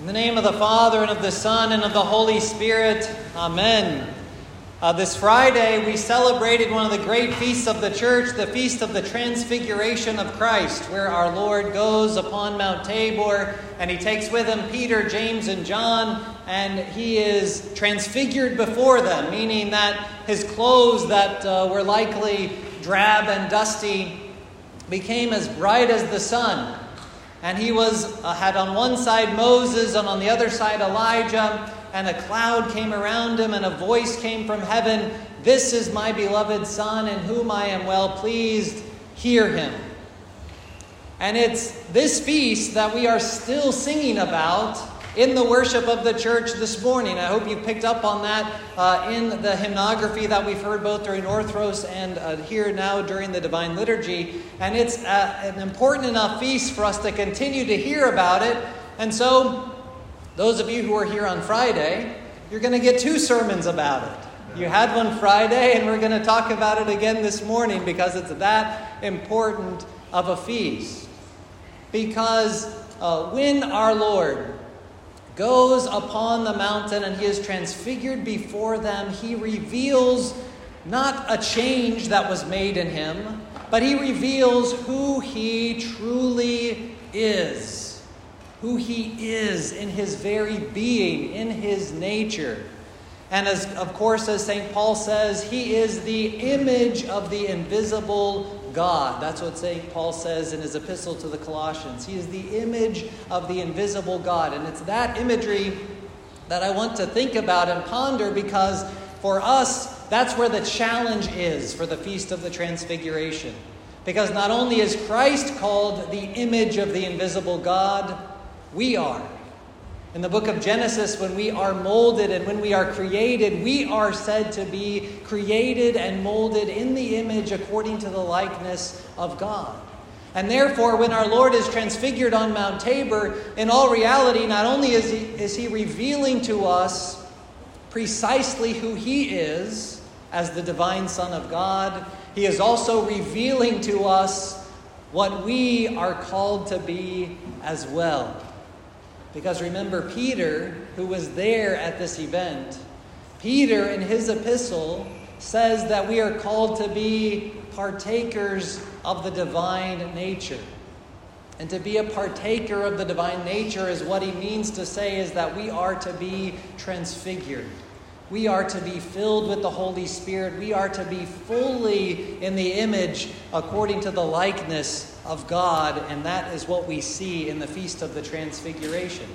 In the name of the Father, and of the Son, and of the Holy Spirit, Amen. Uh, this Friday, we celebrated one of the great feasts of the church, the Feast of the Transfiguration of Christ, where our Lord goes upon Mount Tabor and he takes with him Peter, James, and John, and he is transfigured before them, meaning that his clothes that uh, were likely drab and dusty became as bright as the sun. And he was uh, had on one side Moses and on the other side Elijah, and a cloud came around him and a voice came from heaven, "This is my beloved son in whom I am well pleased. Hear him." And it's this feast that we are still singing about in the worship of the church this morning. I hope you picked up on that uh, in the hymnography that we've heard both during Orthros and uh, here now during the Divine Liturgy. And it's uh, an important enough feast for us to continue to hear about it. And so, those of you who are here on Friday, you're going to get two sermons about it. You had one Friday, and we're going to talk about it again this morning because it's that important of a feast. Because uh, when our Lord goes upon the mountain and he is transfigured before them, he reveals not a change that was made in him, but he reveals who he truly is. Who he is in his very being, in his nature. And as of course, as St. Paul says, he is the image of the invisible God. That's what St. Paul says in his epistle to the Colossians. He is the image of the invisible God. And it's that imagery that I want to think about and ponder because for us, that's where the challenge is for the Feast of the Transfiguration. Because not only is Christ called the image of the invisible God, we are. In the book of Genesis, when we are molded and when we are created, we are said to be created and molded in the image according to the likeness of God. And therefore, when our Lord is transfigured on Mount Tabor, in all reality, not only is he, is he revealing to us precisely who he is as the divine Son of God, he is also revealing to us what we are called to be as well. Because remember, Peter, who was there at this event, Peter in his epistle says that we are called to be partakers of the divine nature. And to be a partaker of the divine nature is what he means to say is that we are to be transfigured. We are to be filled with the Holy Spirit. We are to be fully in the image according to the likeness of God. And that is what we see in the Feast of the Transfiguration.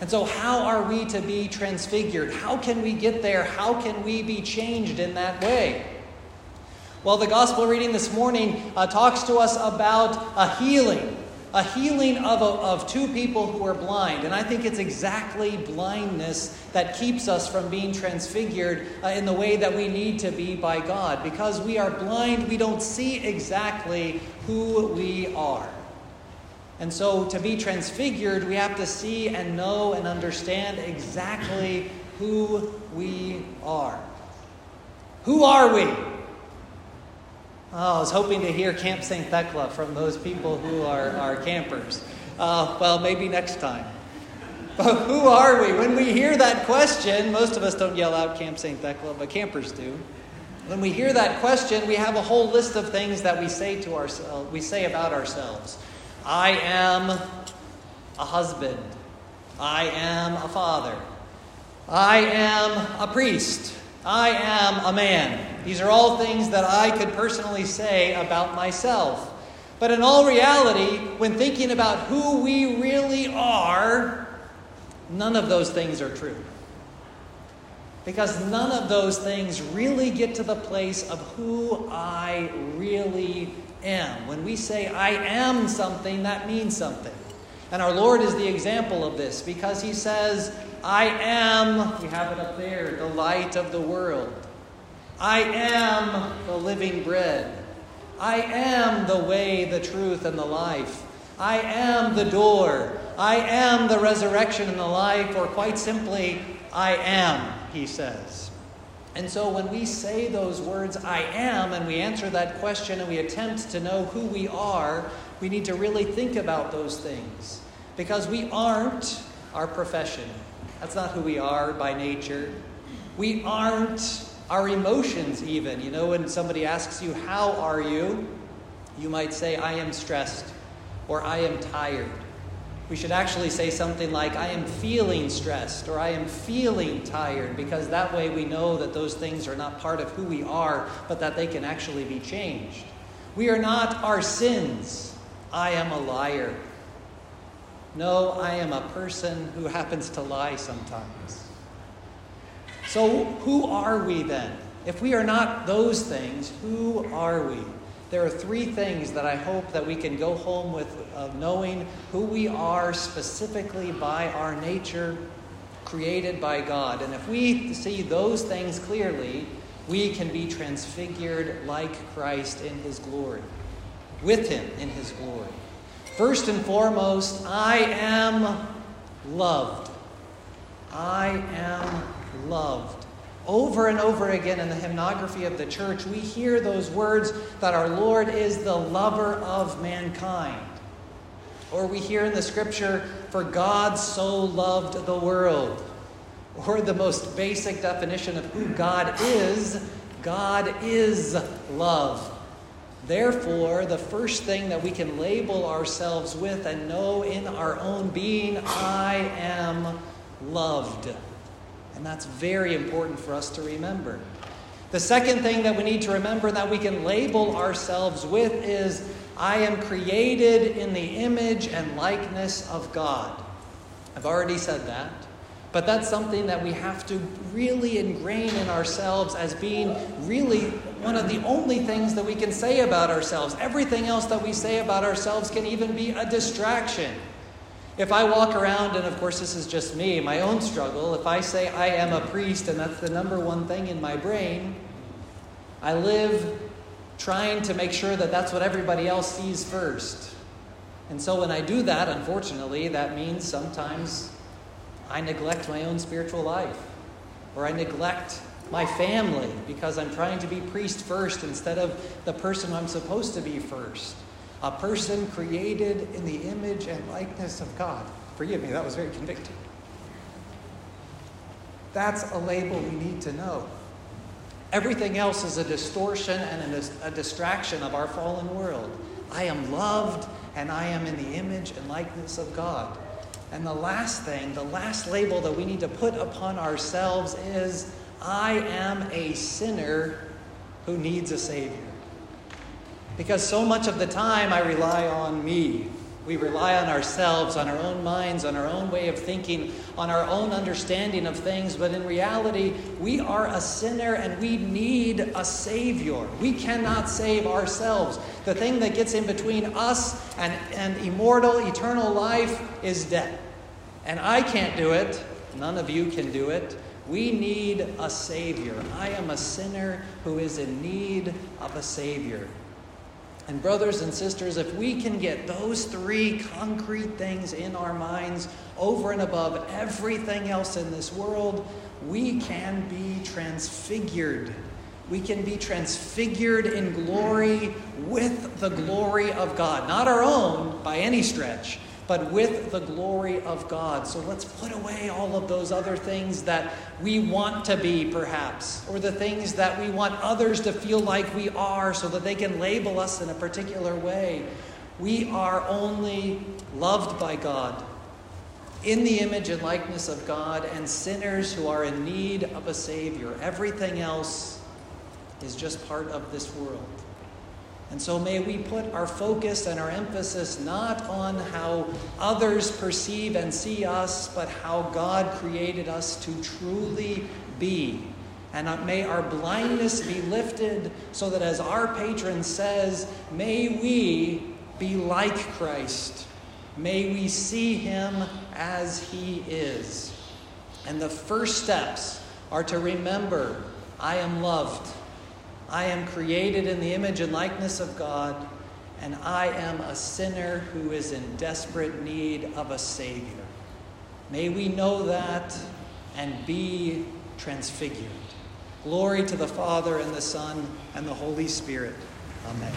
And so, how are we to be transfigured? How can we get there? How can we be changed in that way? Well, the gospel reading this morning uh, talks to us about a healing a healing of, a, of two people who are blind. And I think it's exactly blindness that keeps us from being transfigured uh, in the way that we need to be by God. Because we are blind, we don't see exactly who we are. And so to be transfigured, we have to see and know and understand exactly who we are. Who are we? Oh, I was hoping to hear Camp St. Thecla from those people who are, are campers. Uh, well, maybe next time. But who are we? When we hear that question, most of us don't yell out Camp St. Thecla, but campers do. When we hear that question, we have a whole list of things that we say to ourselves, we say about ourselves. I am a husband. I am a father. I am a priest. I am a man. These are all things that I could personally say about myself. But in all reality, when thinking about who we really are, none of those things are true. Because none of those things really get to the place of who I really am. When we say I am something, that means something. And our Lord is the example of this because he says, I am, we have it up there, the light of the world. I am the living bread. I am the way, the truth, and the life. I am the door. I am the resurrection and the life, or quite simply, I am, he says. And so when we say those words, I am, and we answer that question and we attempt to know who we are, we need to really think about those things. Because we aren't our profession. That's not who we are by nature. We aren't our emotions, even. You know, when somebody asks you, How are you? you might say, I am stressed or I am tired. We should actually say something like, I am feeling stressed or I am feeling tired, because that way we know that those things are not part of who we are, but that they can actually be changed. We are not our sins. I am a liar. No, I am a person who happens to lie sometimes. So, who are we then? If we are not those things, who are we? There are three things that I hope that we can go home with knowing who we are specifically by our nature, created by God. And if we see those things clearly, we can be transfigured like Christ in his glory, with him in his glory. First and foremost, I am loved. I am loved. Over and over again in the hymnography of the church, we hear those words that our Lord is the lover of mankind. Or we hear in the scripture, for God so loved the world. Or the most basic definition of who God is God is love. Therefore, the first thing that we can label ourselves with and know in our own being, I am loved. And that's very important for us to remember. The second thing that we need to remember that we can label ourselves with is I am created in the image and likeness of God. I've already said that. But that's something that we have to really ingrain in ourselves as being really one of the only things that we can say about ourselves. Everything else that we say about ourselves can even be a distraction. If I walk around, and of course this is just me, my own struggle, if I say I am a priest and that's the number one thing in my brain, I live trying to make sure that that's what everybody else sees first. And so when I do that, unfortunately, that means sometimes I neglect my own spiritual life, or I neglect my family because I'm trying to be priest first instead of the person I'm supposed to be first a person created in the image and likeness of God. Forgive me, that was very convicting. That's a label we need to know. Everything else is a distortion and a, distraction of our fallen world. I am loved and I am in the image and likeness of God. And the last thing, the last label that we need to put upon ourselves is I am a sinner who needs a Savior. Because so much of the time I rely on me. We rely on ourselves, on our own minds, on our own way of thinking, on our own understanding of things. But in reality, we are a sinner and we need a Savior. We cannot save ourselves. The thing that gets in between us and, and immortal, eternal life is death. And I can't do it. None of you can do it. We need a Savior. I am a sinner who is in need of a Savior. And, brothers and sisters, if we can get those three concrete things in our minds over and above everything else in this world, we can be transfigured. We can be transfigured in glory with the glory of God. Not our own by any stretch, but with the glory of God. So let's put away all of those other things that we want to be, perhaps, or the things that we want others to feel like we are so that they can label us in a particular way. We are only loved by God in the image and likeness of God and sinners who are in need of a Savior. Everything else is just part of this world. And so may we put our focus and our emphasis not on how others perceive and see us, but how God created us to truly be. And uh, may our blindness be lifted so that, as our patron says, may we be like Christ. May we see him as he is. And the first steps are to remember I am loved. I am created in the image and likeness of God, and I am a sinner who is in desperate need of a Savior. May we know that and be transfigured. Glory to the Father, and the Son, and the Holy Spirit. Amen.